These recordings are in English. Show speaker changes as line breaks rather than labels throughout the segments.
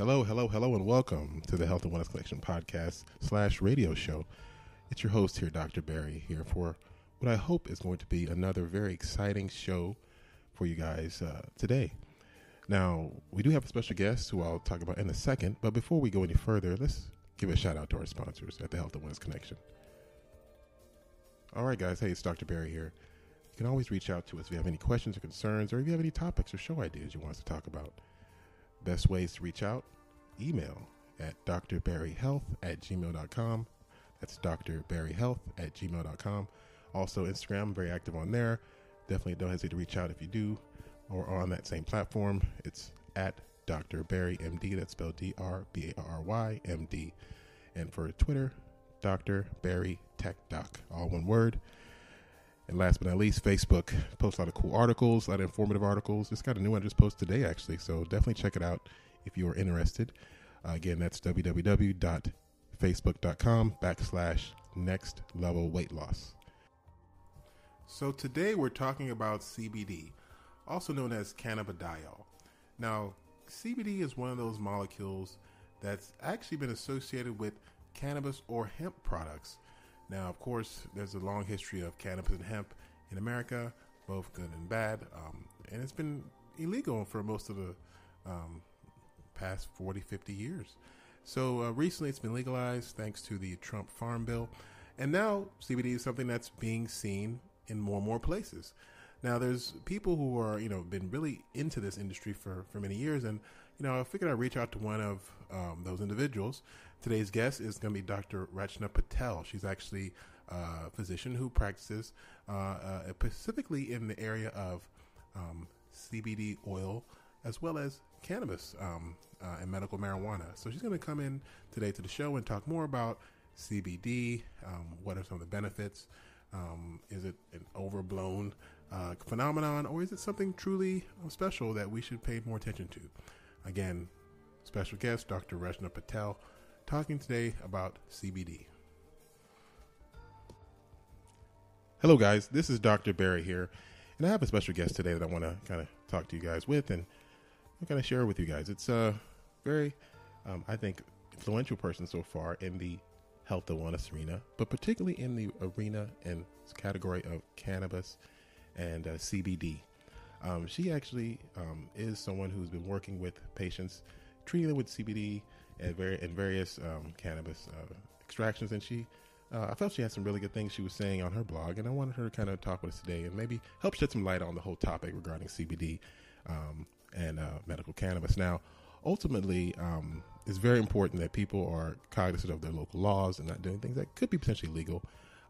Hello, hello, hello, and welcome to the Health and Wellness Connection podcast slash radio show. It's your host here, Dr. Barry, here for what I hope is going to be another very exciting show for you guys uh, today. Now, we do have a special guest who I'll talk about in a second, but before we go any further, let's give a shout out to our sponsors at the Health and Wellness Connection. All right, guys. Hey, it's Dr. Barry here. You can always reach out to us if you have any questions or concerns, or if you have any topics or show ideas you want us to talk about. Best ways to reach out email at drbarryhealth at gmail.com. That's drbarryhealth at gmail.com. Also, Instagram, very active on there. Definitely don't hesitate to reach out if you do, or on that same platform. It's at Dr. Barry MD. That's spelled D R B A R Y M D. And for Twitter, Dr. Barry Tech Doc, all one word. And last but not least, Facebook posts a lot of cool articles, a lot of informative articles. Just got a new one just posted today, actually. So definitely check it out if you are interested. Uh, again, that's www.facebook.com backslash next level weight loss. So today we're talking about CBD, also known as cannabidiol. Now, CBD is one of those molecules that's actually been associated with cannabis or hemp products. Now, of course, there's a long history of cannabis and hemp in America, both good and bad, um, and it's been illegal for most of the um, past 40, 50 years. So uh, recently it's been legalized thanks to the Trump Farm Bill. And now CBD is something that's being seen in more and more places. Now there's people who are, you know, been really into this industry for, for many years. And, you know, I figured I'd reach out to one of um, those individuals. Today's guest is going to be Dr. Rachna Patel. She's actually a physician who practices uh, uh, specifically in the area of um, CBD oil as well as cannabis um, uh, and medical marijuana. So she's going to come in today to the show and talk more about CBD. Um, what are some of the benefits? Um, is it an overblown uh, phenomenon, or is it something truly special that we should pay more attention to? Again, special guest Dr. Rachna Patel talking today about CBD. Hello, guys. This is Dr. Barry here, and I have a special guest today that I want to kind of talk to you guys with and kind of share with you guys. It's a very, um, I think, influential person so far in the health and wellness arena, but particularly in the arena and category of cannabis and uh, CBD. Um, she actually um, is someone who's been working with patients, treating them with CBD and, very, and various um, cannabis uh, extractions, and she. Uh, I felt she had some really good things she was saying on her blog, and I wanted her to kind of talk with us today and maybe help shed some light on the whole topic regarding CBD um, and uh, medical cannabis. Now, ultimately, um, it's very important that people are cognizant of their local laws and not doing things that could be potentially legal.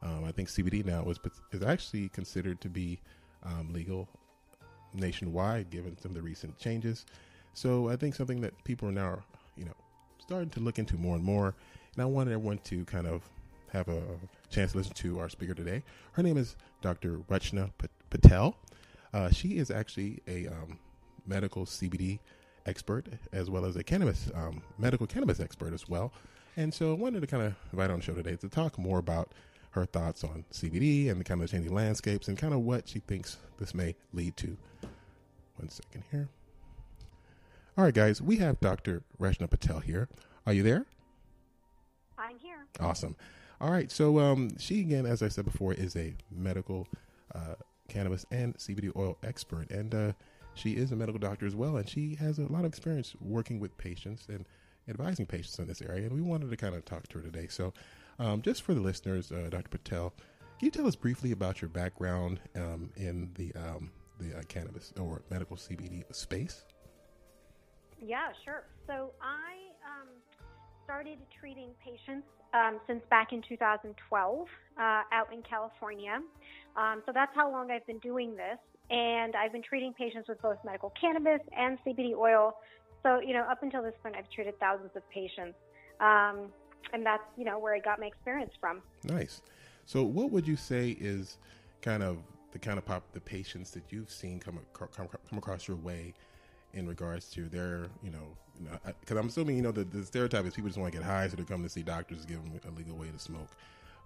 Um, I think CBD now is is actually considered to be um, legal nationwide, given some of the recent changes. So I think something that people are now, you know, starting to look into more and more. And I wanted everyone to kind of have a chance to listen to our speaker today. Her name is Dr. Rachna Patel. Uh, she is actually a um, medical CBD expert as well as a cannabis um, medical cannabis expert as well. And so I wanted to kind of invite on the show today to talk more about her thoughts on CBD and the kind of changing landscapes and kind of what she thinks this may lead to. One second here. All right, guys, we have Dr. Rachna Patel here. Are you there?
I'm here.
Awesome. All right, so um, she again, as I said before, is a medical uh, cannabis and CBD oil expert, and uh, she is a medical doctor as well, and she has a lot of experience working with patients and advising patients in this area. And we wanted to kind of talk to her today. So, um, just for the listeners, uh, Dr. Patel, can you tell us briefly about your background um, in the um, the uh, cannabis or medical CBD space?
Yeah, sure. So I um, started treating patients um, since back in 2012 uh, out in California. Um, so that's how long I've been doing this and I've been treating patients with both medical cannabis and CBD oil. So, you know, up until this point, I've treated thousands of patients. Um, and that's, you know, where I got my experience from.
Nice. So, what would you say is kind of the kind of pop, the patients that you've seen come, come, come across your way in regards to their, you know, because I'm assuming, you know, the, the stereotype is people just want to get high, so they come to see doctors, give them a legal way to smoke.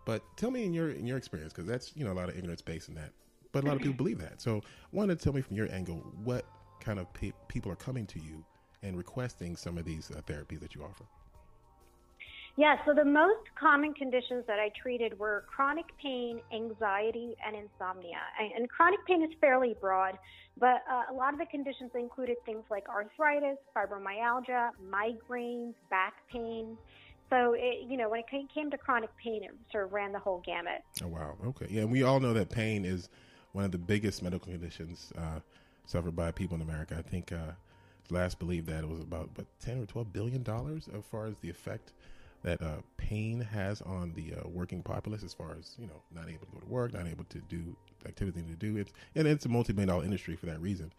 But tell me in your in your experience, because that's you know a lot of ignorance based in that but a lot of people believe that. So, I wanted to tell me from your angle what kind of pe- people are coming to you and requesting some of these uh, therapies that you offer?
Yeah, so the most common conditions that I treated were chronic pain, anxiety, and insomnia. And, chronic pain is fairly broad, but uh, a lot of the conditions included things like arthritis, fibromyalgia, migraines, back pain. So, it, you know, when it came to chronic pain, it sort of ran the whole gamut.
Oh, wow. Okay. Yeah, and we all know that pain is one of the biggest medical conditions uh, suffered by people in America. I think uh, last believed that it was about, about 10 or 12 billion dollars as far as the effect that uh, pain has on the uh, working populace as far as you know not able to go to work not able to do activity to do. It's and it's a multi-billion dollar industry for that reason.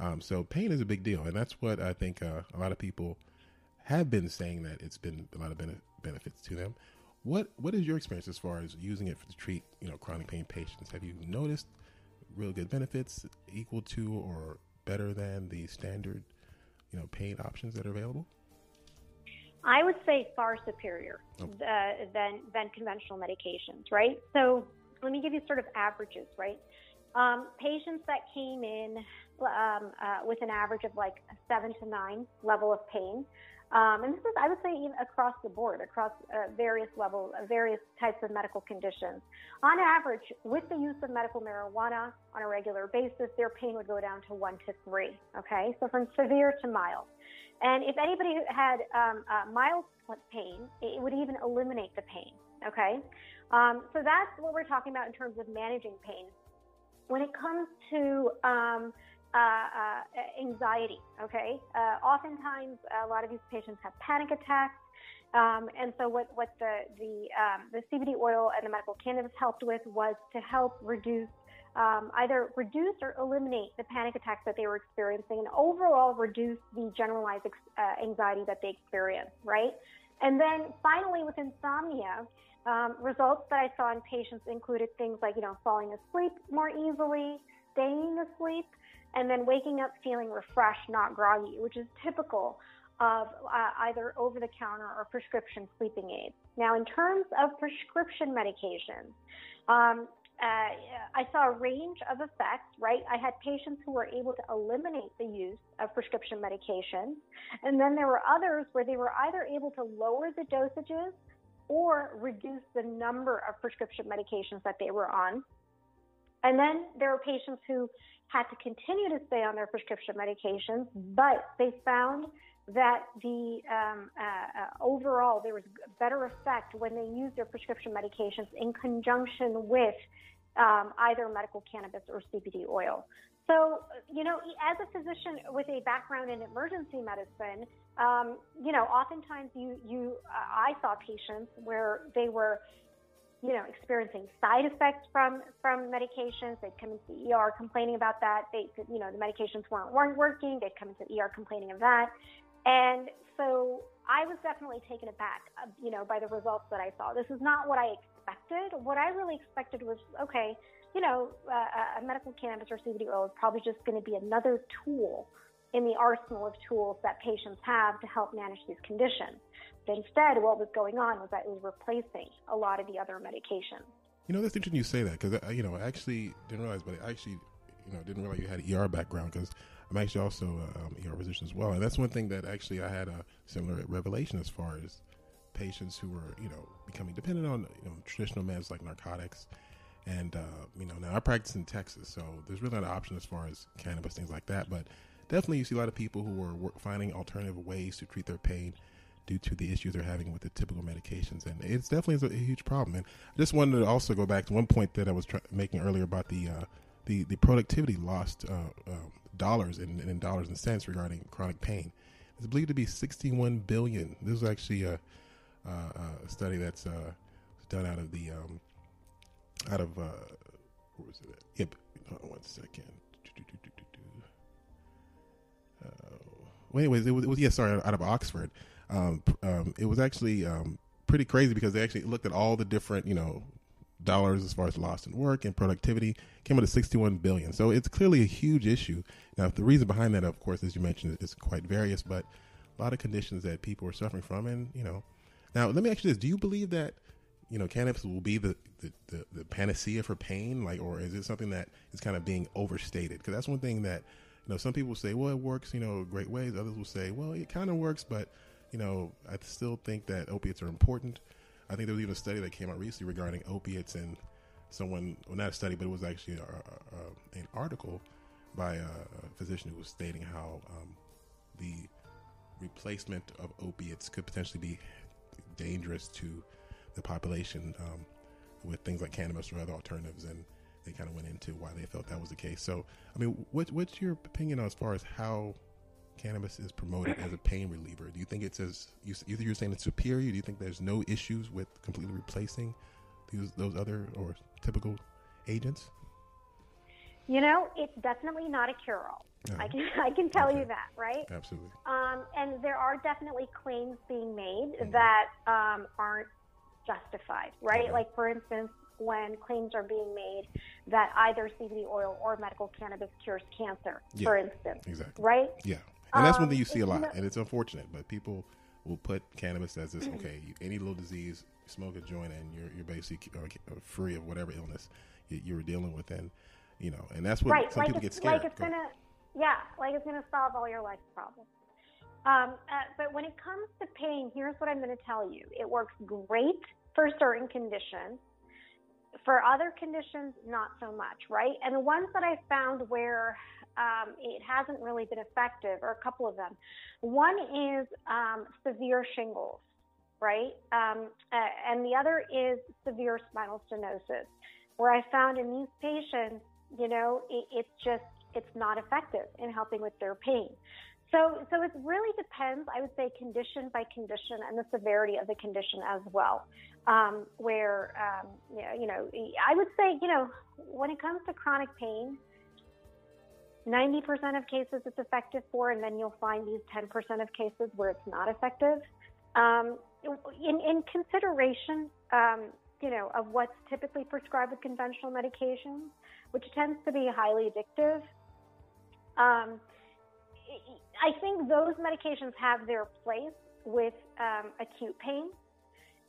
Um, so pain is a big deal and that's what i think uh, a lot of people have been saying that it's been a lot of bene- benefits to them. What what is your experience as far as using it for, to treat you know chronic pain patients? Have you noticed real good benefits equal to or better than the standard you know pain options that are available
I would say far superior oh. uh, than than conventional medications, right? So let me give you sort of averages, right? Um, patients that came in um, uh, with an average of like a seven to nine level of pain, um, and this is, I would say, even across the board, across uh, various levels, uh, various types of medical conditions. On average, with the use of medical marijuana on a regular basis, their pain would go down to one to three. Okay, so from severe to mild. And if anybody had um, uh, mild pain, it would even eliminate the pain. Okay, um, so that's what we're talking about in terms of managing pain. When it comes to um, uh, uh, anxiety, okay, uh, oftentimes a lot of these patients have panic attacks. Um, and so what, what the, the, um, the CBD oil and the medical cannabis helped with was to help reduce um, either reduce or eliminate the panic attacks that they were experiencing and overall reduce the generalized uh, anxiety that they experience, right? And then finally, with insomnia, um, results that I saw in patients included things like, you know, falling asleep more easily, staying asleep, and then waking up feeling refreshed, not groggy, which is typical of uh, either over the counter or prescription sleeping aids. Now, in terms of prescription medications, um, uh, I saw a range of effects, right? I had patients who were able to eliminate the use of prescription medications. And then there were others where they were either able to lower the dosages or reduce the number of prescription medications that they were on. And then there were patients who had to continue to stay on their prescription medications, but they found that the um, uh, uh, overall there was better effect when they used their prescription medications in conjunction with um, either medical cannabis or CBD oil. So, you know, as a physician with a background in emergency medicine, um, you know, oftentimes you, you, uh, I saw patients where they were, you know, experiencing side effects from from medications. They'd come into the ER complaining about that. They, you know, the medications weren't weren't working. They'd come into the ER complaining of that, and so I was definitely taken aback, uh, you know, by the results that I saw. This is not what I expected. What I really expected was, okay, you know, uh, a medical cannabis or CBD oil is probably just going to be another tool in the arsenal of tools that patients have to help manage these conditions. But instead, what was going on was that it was replacing a lot of the other medications.
You know, that's interesting you say that because, you know, I actually didn't realize, but I actually, you know, didn't realize you had an ER background because I'm actually also a um, ER physician as well. And that's one thing that actually I had a similar revelation as far as patients who were, you know, becoming dependent on you know, traditional meds like narcotics. And, uh, you know, now I practice in Texas, so there's really not an option as far as cannabis, things like that. But definitely you see a lot of people who are work, finding alternative ways to treat their pain due to the issues they're having with the typical medications. And it's definitely a, a huge problem. And I just wanted to also go back to one point that I was making earlier about the, uh, the, the productivity lost uh, um, dollars in, in dollars and cents regarding chronic pain. It's believed to be 61 billion. This is actually a, a study that's uh, done out of the um, out of uh, where was it? Yep. one second. Uh, well, anyways, it was, it was yeah, sorry, out of Oxford. Um, um, it was actually um, pretty crazy because they actually looked at all the different, you know, dollars as far as lost in work and productivity came out to 61 billion. So it's clearly a huge issue. Now, the reason behind that, of course, as you mentioned, is quite various, but a lot of conditions that people are suffering from. And, you know, now let me ask you this. Do you believe that, you know, cannabis will be the, the, the, the panacea for pain? Like, or is it something that is kind of being overstated? Because that's one thing that, you know, some people say, well, it works, you know, great ways. Others will say, well, it kind of works, but you know, I still think that opiates are important. I think there was even a study that came out recently regarding opiates, and someone, well, not a study, but it was actually a, a, an article by a, physician who was stating how um, the replacement of opiates could potentially be dangerous to the population um, with things like cannabis or other alternatives, and they kind of went into why they felt that was the case. So, I mean, what, what's your opinion as far as how cannabis is promoted as a pain reliever? Do you think it's as you, you're saying it's superior? Do you think there's no issues with completely replacing these those other or typical agents?
You know, it's definitely not a cure-all. I can I can tell okay. you that, right?
Absolutely.
Um, and there are definitely claims being made mm-hmm. that um, aren't justified, right? Okay. Like for instance, when claims are being made that either CBD oil or medical cannabis cures cancer, yeah, for instance,
exactly,
right?
Yeah, and that's um, one thing you see a lot, and it's unfortunate, but people will put cannabis as this okay, any little disease, smoke a joint, and you're you're basically free of whatever illness you, were dealing with, and you know, and that's what
right.
some
like
people get scared.
Like it's Go. gonna, yeah, like it's gonna solve all your life problems. Um, uh, but when it comes to pain, here's what I'm going to tell you: it works great for certain conditions. For other conditions, not so much, right? And the ones that I found where um, it hasn't really been effective, or a couple of them. One is um, severe shingles, right? Um, and the other is severe spinal stenosis, where I found in these patients, you know, it, it's just it's not effective in helping with their pain. So, so it really depends, I would say, condition by condition and the severity of the condition as well. Um, where, um, you know, I would say, you know, when it comes to chronic pain, 90% of cases it's effective for, and then you'll find these 10% of cases where it's not effective. Um, in, in, consideration, um, you know, of what's typically prescribed with conventional medications, which tends to be highly addictive, um, I think those medications have their place with um, acute pain.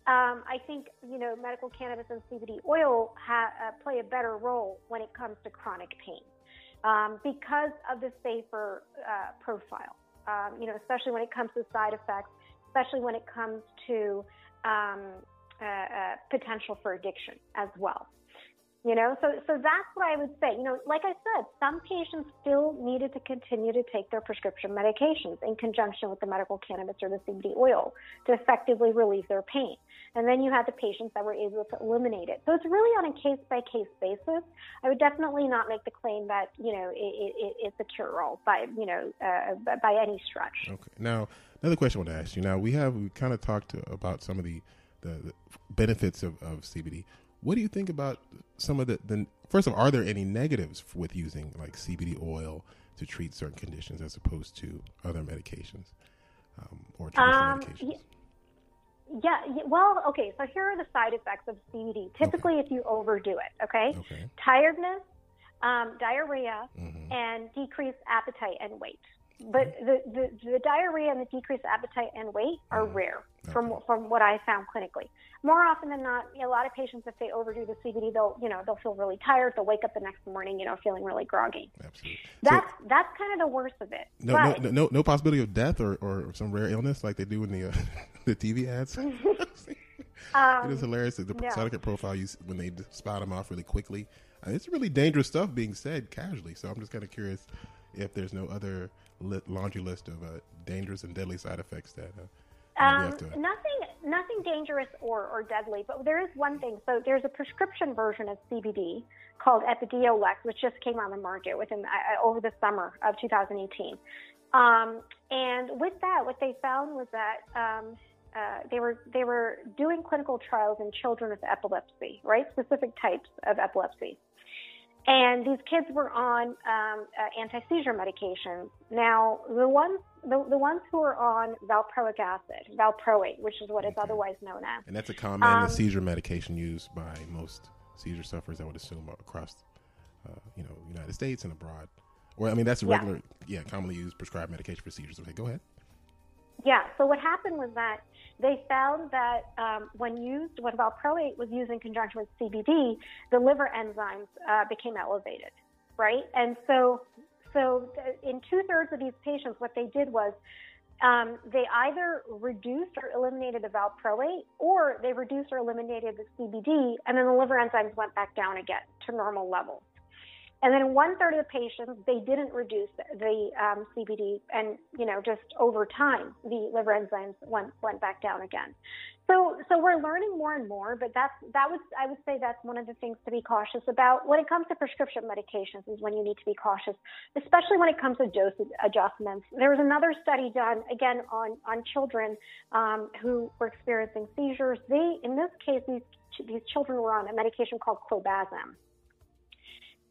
Um, I think you know medical cannabis and CBD oil ha- uh, play a better role when it comes to chronic pain um, because of the safer uh, profile. Um, you know, especially when it comes to side effects, especially when it comes to um, uh, uh, potential for addiction as well. You know, so so that's what I would say. You know, like I said, some patients still needed to continue to take their prescription medications in conjunction with the medical cannabis or the CBD oil to effectively relieve their pain. And then you had the patients that were able to eliminate it. So it's really on a case by case basis. I would definitely not make the claim that you know it, it, it's a cure all by you know uh, by any stretch.
Okay. Now another question I want to ask you. Now we have we kind of talked to, about some of the, the, the benefits of, of CBD. What do you think about some of the, the first of all, are there any negatives with using like CBD oil to treat certain conditions as opposed to other medications um, or traditional um, medications?
Yeah, well, okay, so here are the side effects of CBD. Typically, okay. if you overdo it, okay?
okay.
Tiredness, um, diarrhea, mm-hmm. and decreased appetite and weight. But the, the, the diarrhea and the decreased appetite and weight are mm. rare okay. from from what I found clinically. More often than not, a lot of patients, if they overdo the CBD, they'll you know they'll feel really tired. They'll wake up the next morning, you know, feeling really groggy.
Absolutely.
That's so, that's kind of the worst of it.
No, but, no, no, no, possibility of death or, or some rare illness like they do in the uh, the TV ads. um, it is hilarious that the no. profile you when they spot them off really quickly. Uh, it's really dangerous stuff being said casually. So I'm just kind of curious if there's no other laundry list of uh, dangerous and deadly side effects that uh,
um, to... nothing nothing dangerous or, or deadly but there is one thing so there's a prescription version of cbd called epidiolex which just came on the market within uh, over the summer of 2018 um, and with that what they found was that um, uh, they were they were doing clinical trials in children with epilepsy, right? Specific types of epilepsy. And these kids were on um, uh, anti-seizure medications. Now, the ones the, the ones who are on valproic acid, valproate, which is what okay. it's otherwise known as,
and that's a common um, seizure medication used by most seizure sufferers, I would assume, across uh, you know United States and abroad. Or I mean, that's a regular, yeah, yeah commonly used prescribed medication for seizures. Okay, go ahead.
Yeah. So what happened was that they found that um, when used, when valproate was used in conjunction with CBD, the liver enzymes uh, became elevated, right? And so, so in two thirds of these patients, what they did was um, they either reduced or eliminated the valproate, or they reduced or eliminated the CBD, and then the liver enzymes went back down again to normal levels. And then one third of the patients, they didn't reduce the um, CBD, and you know, just over time, the liver enzymes went went back down again. So, so we're learning more and more, but that's that was I would say that's one of the things to be cautious about when it comes to prescription medications is when you need to be cautious, especially when it comes to dose adjustments. There was another study done again on on children um, who were experiencing seizures. They, in this case, these these children were on a medication called clobazam.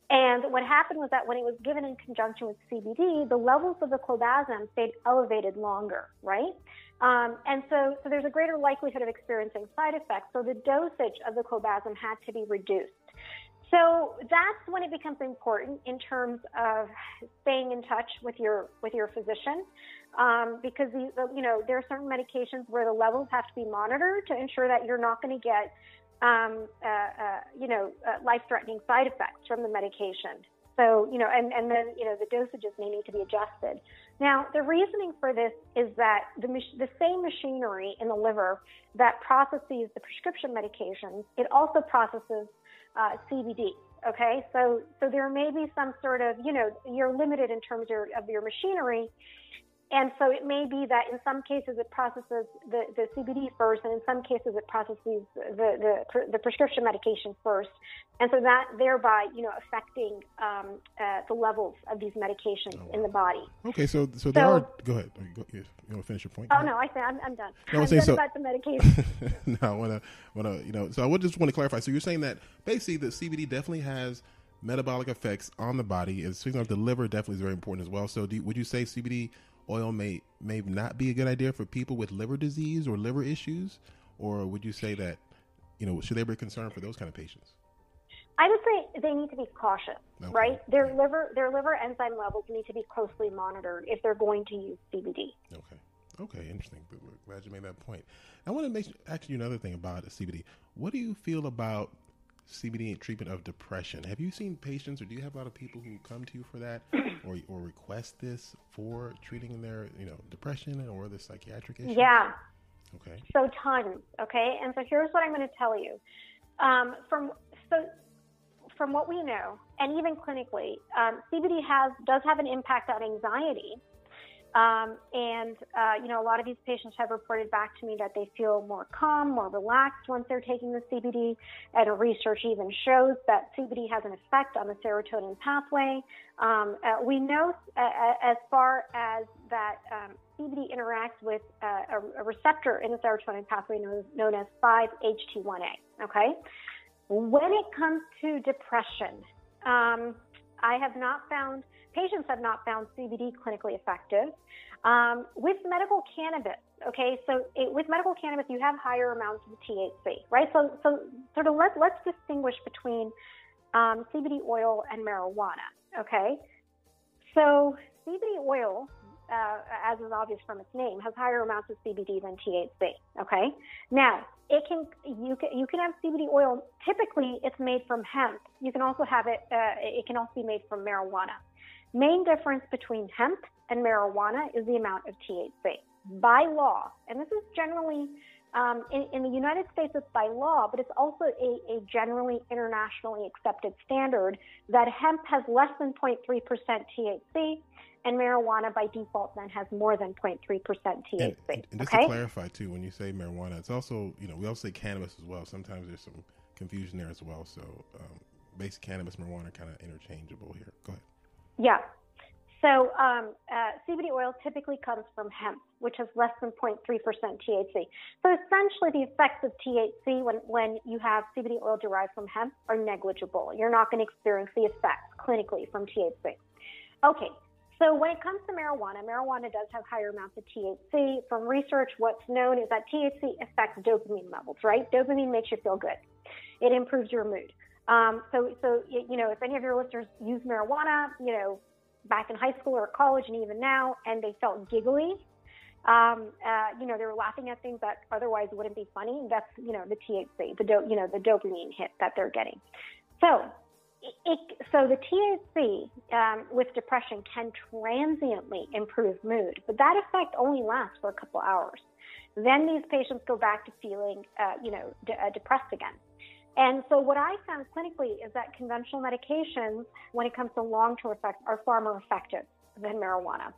And what happened was that when it was given in conjunction with CBD, the levels of the clobazam stayed elevated longer, right? Um, and so, so there's a greater likelihood of experiencing side effects. So the dosage of the clobazam had to be reduced. So that's when it becomes important in terms of staying in touch with your with your physician, um, because you know there are certain medications where the levels have to be monitored to ensure that you're not going to get um, uh, uh, you know, uh, life-threatening side effects from the medication. So, you know, and, and then, you know, the dosages may need to be adjusted. Now, the reasoning for this is that the, the same machinery in the liver that processes the prescription medications, it also processes uh, CBD. Okay, so so there may be some sort of, you know, you're limited in terms of of your machinery, and so it may be that in some cases it processes the, the CBD first, and in some cases it processes the, the, the prescription medication first. And so that thereby, you know, affecting um, uh, the levels of these medications oh, wow. in the body.
Okay, so so there so, are. Go ahead. You, you want to finish your point?
Oh no, I say I'm, I'm done.
No,
I'm
saying
so,
about
the medication.
no, I want to want to you know. So I would just want to clarify. So you're saying that basically the CBD definitely has metabolic effects on the body. It's speaking of the liver, definitely is very important as well. So do, would you say CBD oil may may not be a good idea for people with liver disease or liver issues, or would you say that you know should they be concerned for those kind of patients?
I would say they need to be cautious, okay. right? Their liver their liver enzyme levels need to be closely monitored if they're going to use CBD.
Okay. Okay, interesting. Glad you made that point. I want to make, ask you another thing about CBD. What do you feel about CBD treatment of depression. Have you seen patients, or do you have a lot of people who come to you for that, or or request this for treating their you know depression or the psychiatric issue?
Yeah.
Okay.
So tons. Okay, and so here's what I'm going to tell you. Um, from so from what we know, and even clinically, um, CBD has does have an impact on anxiety. Um, and, uh, you know, a lot of these patients have reported back to me that they feel more calm, more relaxed once they're taking the CBD. And research even shows that CBD has an effect on the serotonin pathway. Um, uh, we know uh, uh as far as that um, CBD interacts with uh, a, a, receptor in the serotonin pathway known, known as 5-HT1A. Okay. When it comes to depression, um, I have not found patients have not found CBD clinically effective. Um, with medical cannabis, okay, so it, with medical cannabis, you have higher amounts of THC, right? So, so sort of let, let's distinguish between um, CBD oil and marijuana, okay? So, CBD oil, uh, as is obvious from its name, has higher amounts of CBD than THC, okay? Now, it can you can you can have CBD oil. Typically, it's made from hemp. You can also have it. Uh, it can also be made from marijuana. Main difference between hemp and marijuana is the amount of THC. By law, and this is generally um, in, in, the United States, it's by law, but it's also a, a, generally internationally accepted standard that hemp has less than 0.3% THC, and marijuana by default then has more than 0.3% THC.
And, and just
okay?
to clarify too, when you say marijuana, it's also you know we also say cannabis as well. Sometimes there's some confusion there as well. So um, basic cannabis, marijuana, kind of interchangeable here. Go ahead.
Yeah. So um, uh, CBD oil typically comes from hemp, which has less than 0.3% THC. So essentially, the effects of THC when, when you have CBD oil derived from hemp are negligible. You're not going to experience the effects clinically from THC. Okay, so when it comes to marijuana, marijuana does have higher amounts of THC. From research, what's known is that THC affects dopamine levels, right? Dopamine makes you feel good. It improves your mood. Um, so, so you know, if any of your listeners use marijuana, you know, back in high school or college, and even now, and they felt giggly, um, uh, you know, they were laughing at things that otherwise wouldn't be funny. That's you know the THC, the do- you know the dopamine hit that they're getting. So, it, so the THC um, with depression can transiently improve mood, but that effect only lasts for a couple hours. Then these patients go back to feeling, uh, you know, uh, depressed again. And so what I found clinically is that conventional medications, when it comes to long-term effects, are far more effective than marijuana,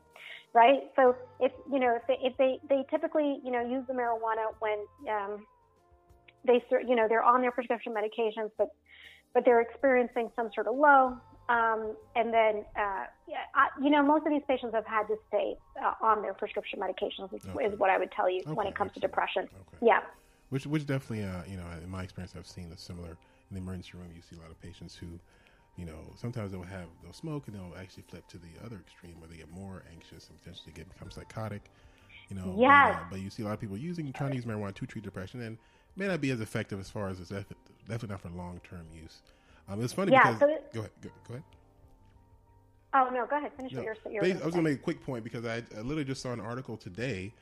right? So if you know if they if they, they typically you know use the marijuana when um, they you know they're on their prescription medications, but but they're experiencing some sort of low. Um, and then, uh, I, you know, most of these patients have had to stay uh, on their prescription medications, is, okay. is, what I would tell you okay. when it comes to depression. Okay. Yeah.
Which, which definitely, uh, you know, in my experience, I've seen a similar in the emergency room. You see a lot of patients who, you know, sometimes they'll have they'll smoke and they'll actually flip to the other extreme where they get more anxious and potentially get become psychotic. You know, but, uh, but you see a lot of people using trying to use marijuana to treat depression and may not be as effective as far as it's definitely not for long term use. Um, it's funny yeah, because so it, go ahead, go, go, ahead.
Oh no, go ahead. Finish no, what you're.
I was going to make a quick point because I, I, literally just saw an article today,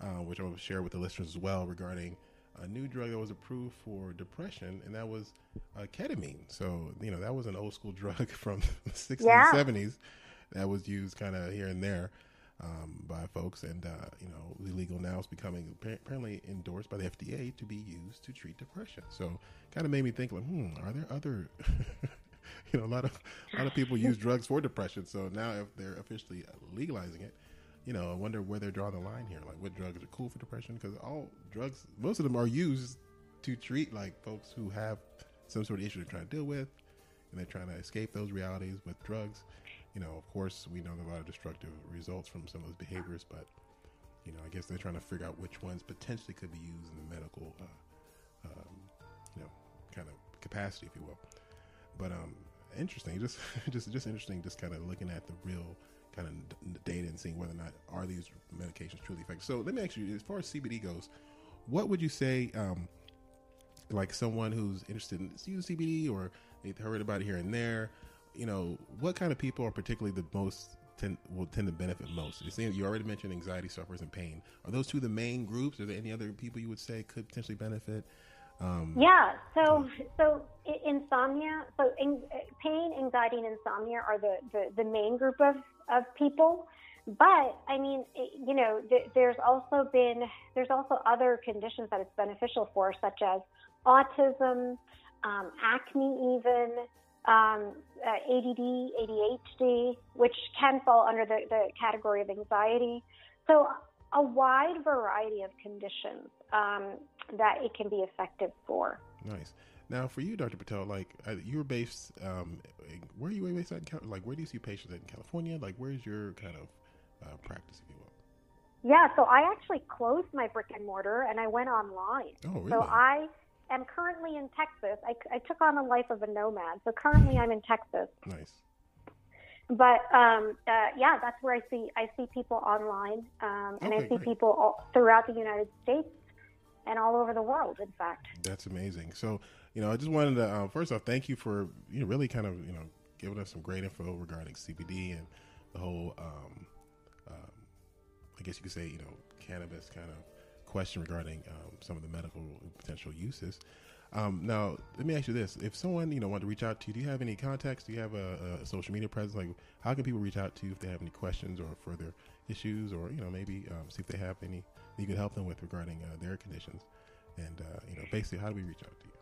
uh, which I will share with the listeners as well, regarding a new drug that was approved for depression, and that was uh, ketamine. So you know that was an old school drug from the 60s yeah. and 70s that was used kind of here and there um, by folks, and uh, you know illegal now is becoming apparently endorsed by the FDA to be used to treat depression. So kind of made me think like, hmm, are there other you know a lot of a lot of people use drugs for depression. So now if they're officially legalizing it you know, I wonder where they're drawing the line here. Like, what drugs are cool for depression? Because all drugs, most of them are used to treat like folks who have some sort of issue they're trying to deal with, and they're trying to escape those realities with drugs. You know, of course, we know a lot of destructive results from some of those behaviors, but you know, I guess they're trying to figure out which ones potentially could be used in the medical, uh, um, you know, kind of capacity, if you will. But um, interesting, just just just interesting, just kind of looking at the real kind of data and seeing whether or not are these medications truly effective. So let me ask you, as far as CBD goes, what would you say, um, like someone who's interested in using CBD or they've heard about it here and there, you know, what kind of people are particularly the most tend, will tend to benefit most? You see, you already mentioned anxiety sufferers and pain. Are those two the main groups? Are there any other people you would say could potentially benefit?
Um, yeah. So so insomnia. So in, pain, anxiety, and insomnia are the, the, the main group of of people. But I mean, you know, th- there's also been there's also other conditions that it's beneficial for, such as autism, um, acne, even um, uh, ADD, ADHD, which can fall under the, the category of anxiety. So a wide variety of conditions um, that it can be effective for.
Nice. Now, for you, Dr. Patel, like uh, you were based, um, where are you based at? Like, where do you see patients in California? Like, where's your kind of uh, practice, if you will?
Yeah, so I actually closed my brick and mortar and I went online.
Oh, really?
So I am currently in Texas. I, I took on the life of a nomad. So currently I'm in Texas.
Nice.
But um, uh, yeah, that's where I see I see people online, um, and okay, I see great. people all, throughout the United States and all over the world. In fact,
that's amazing. So you know, I just wanted to uh, first off thank you for you know really kind of you know giving us some great info regarding CBD and the whole um, um, I guess you could say you know cannabis kind of question regarding um, some of the medical potential uses. Um, now, let me ask you this: If someone you know wanted to reach out to you, do you have any contacts? Do you have a, a, social media presence? Like, how can people reach out to you if they have any questions or further issues, or you know maybe um, see if they have any you could help them with regarding uh, their conditions, and uh, you know basically how do we reach out to you?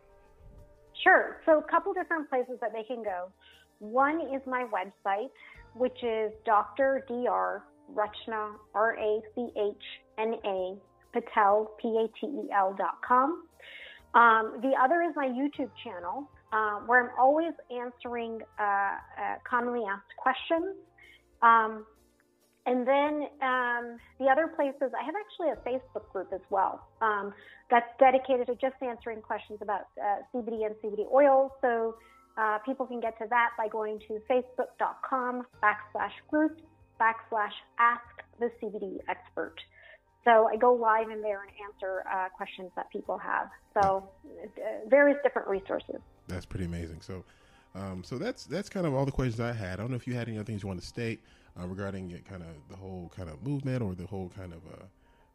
Sure. So, a couple different places that they can go. One is my website, which is Dr. Dr. Rachna, R A C H N A, Patel, P A T E L dot com. Um, the other is my YouTube channel, uh, where I'm always answering uh, uh, commonly asked questions. Um, and then um, the other places, I have actually a Facebook group as well um, that's dedicated to just answering questions about uh, CBD and CBD oil. So uh, people can get to that by going to facebook.com backslash groups backslash ask the CBD expert. So I go live in there and answer uh, questions that people have. So uh, various different resources.
That's pretty amazing. So, um, so that's that's kind of all the questions I had. I don't know if you had any other things you want to state uh, regarding kind of the whole kind of movement or the whole kind of uh,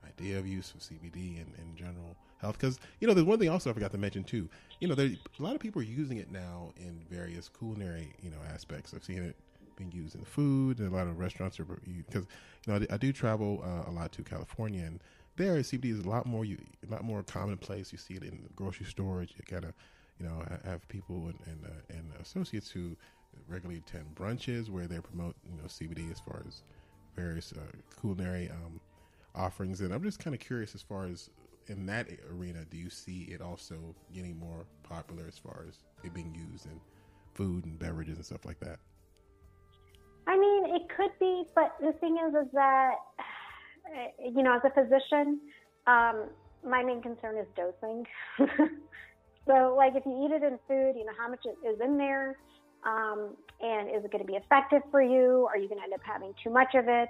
idea of use of CBD and in general health. Because you know, there's one thing also I forgot to mention too. You know, there a lot of people are using it now in various culinary you know aspects. I've seen it being used in food, and a lot of restaurants are because you know I, I do travel uh, a lot to California, and there CBD is a lot more you a lot more commonplace. You see it in grocery stores. You gotta you know have people and and, uh, and associates who regularly attend brunches where they promote you know CBD as far as various uh, culinary um, offerings. And I'm just kind of curious as far as in that arena, do you see it also getting more popular as far as it being used in food and beverages and stuff like that?
I mean, it could be, but the thing is, is that you know, as a physician, um, my main concern is dosing. so, like, if you eat it in food, you know how much is in there, um, and is it going to be effective for you? Are you going to end up having too much of it?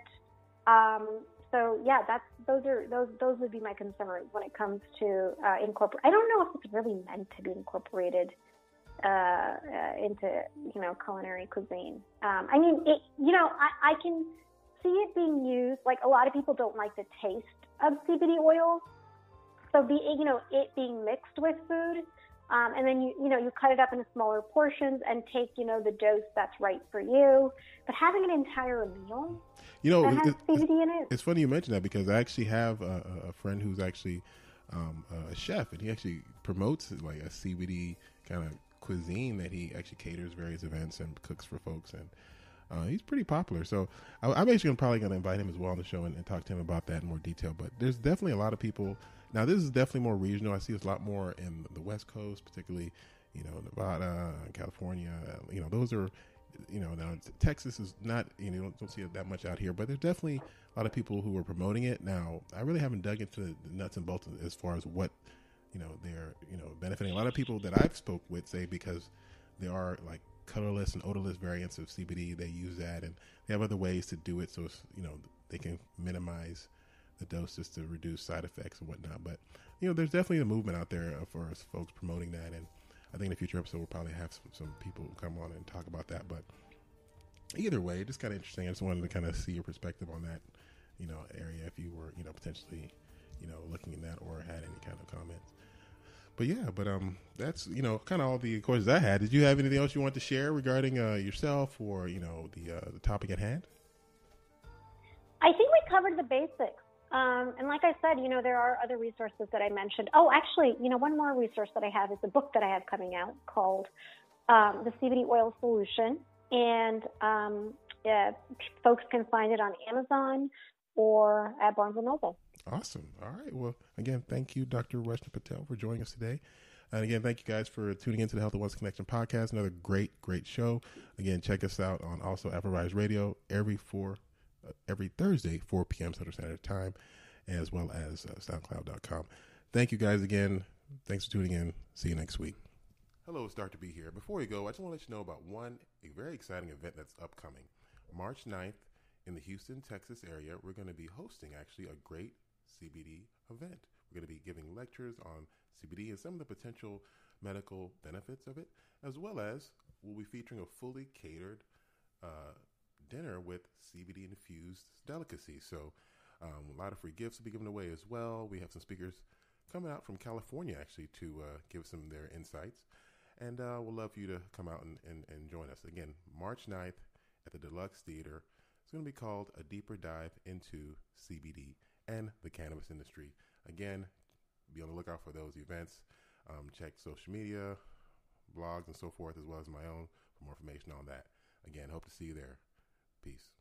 Um, so yeah, that's those are those those would be my concerns when it comes to uh, incorporate. I don't know if it's really meant to be incorporated uh, uh, into you know culinary cuisine. Um, I mean, it, you know, I, I can see it being used. Like a lot of people don't like the taste of CBD oil, so be you know it being mixed with food. Um, and then you you know you cut it up into smaller portions and take you know the dose that's right for you. But having an entire meal,
you know, it,
CBD in it.
It's funny you mention that because I actually have a, a friend who's actually um, a chef, and he actually promotes like a CBD kind of cuisine that he actually caters various events and cooks for folks, and uh, he's pretty popular. So I, am actually probably going to invite him as well on the show and, and, talk to him about that in more detail. But there's definitely a lot of people. Now this is definitely more regional. I see it's a lot more in the West Coast, particularly you know Nevada, California. You know those are you know now Texas is not you know don't, don't see it that much out here, but there's definitely a lot of people who are promoting it. Now I really haven't dug into the nuts and bolts as far as what you know they're you know benefiting. A lot of people that I've spoke with say because there are like colorless and odorless variants of CBD, they use that, and they have other ways to do it so you know they can minimize the doses to reduce side effects and whatnot. But you know, there's definitely a movement out there for folks promoting that, and I think in a future episode we'll probably have some, some people come on and talk about that. But either way, just kind of interesting. I just wanted to kind of see your perspective on that, you know, area if you were, you know, potentially, you know, looking at that or had any kind of comments. But yeah, but um, that's you know kind of all the questions I had. Did you have anything else you want to share regarding uh, yourself or you know the uh, the topic at hand?
I think we covered the basics. Um, and like I said, you know, there are other resources that I mentioned. Oh, actually, you know, one more resource that I have is a book that I have coming out called um, The CBD Oil Solution. And um, yeah, folks can find it on Amazon or at Barnes & Noble.
Awesome. All right. Well, again, thank you, Dr. Rachna Patel, for joining us today. And again, thank you guys for tuning into the Health and Wellness Connection podcast. Another great, great show. Again, check us out on also AfroRise Radio every four every Thursday, 4 p.m. Central Standard Time, as well as uh, SoundCloud.com. Thank you guys again. Thanks for tuning in. See you next week. Hello, it's Dr. B here. Before we go, I just want to let you know about one a very exciting event that's upcoming. March 9th in the Houston, Texas area, we're going to be hosting actually a great CBD event. We're going to be giving lectures on CBD and some of the potential medical benefits of it, as well as we'll be featuring a fully catered uh, dinner with CBD infused delicacies. So, um, a lot of free gifts will be given away as well. We have some speakers coming out from California actually to uh, give some of their insights. And uh, we'll love for you to come out and, and, and join us. Again, March 9th at the Deluxe Theater. It's going to be called A Deeper Dive into CBD and the cannabis industry. Again, be on the lookout for those events. Um, check social media, blogs, and so forth, as well as my own for more information on that. Again, hope to see you there. Peace.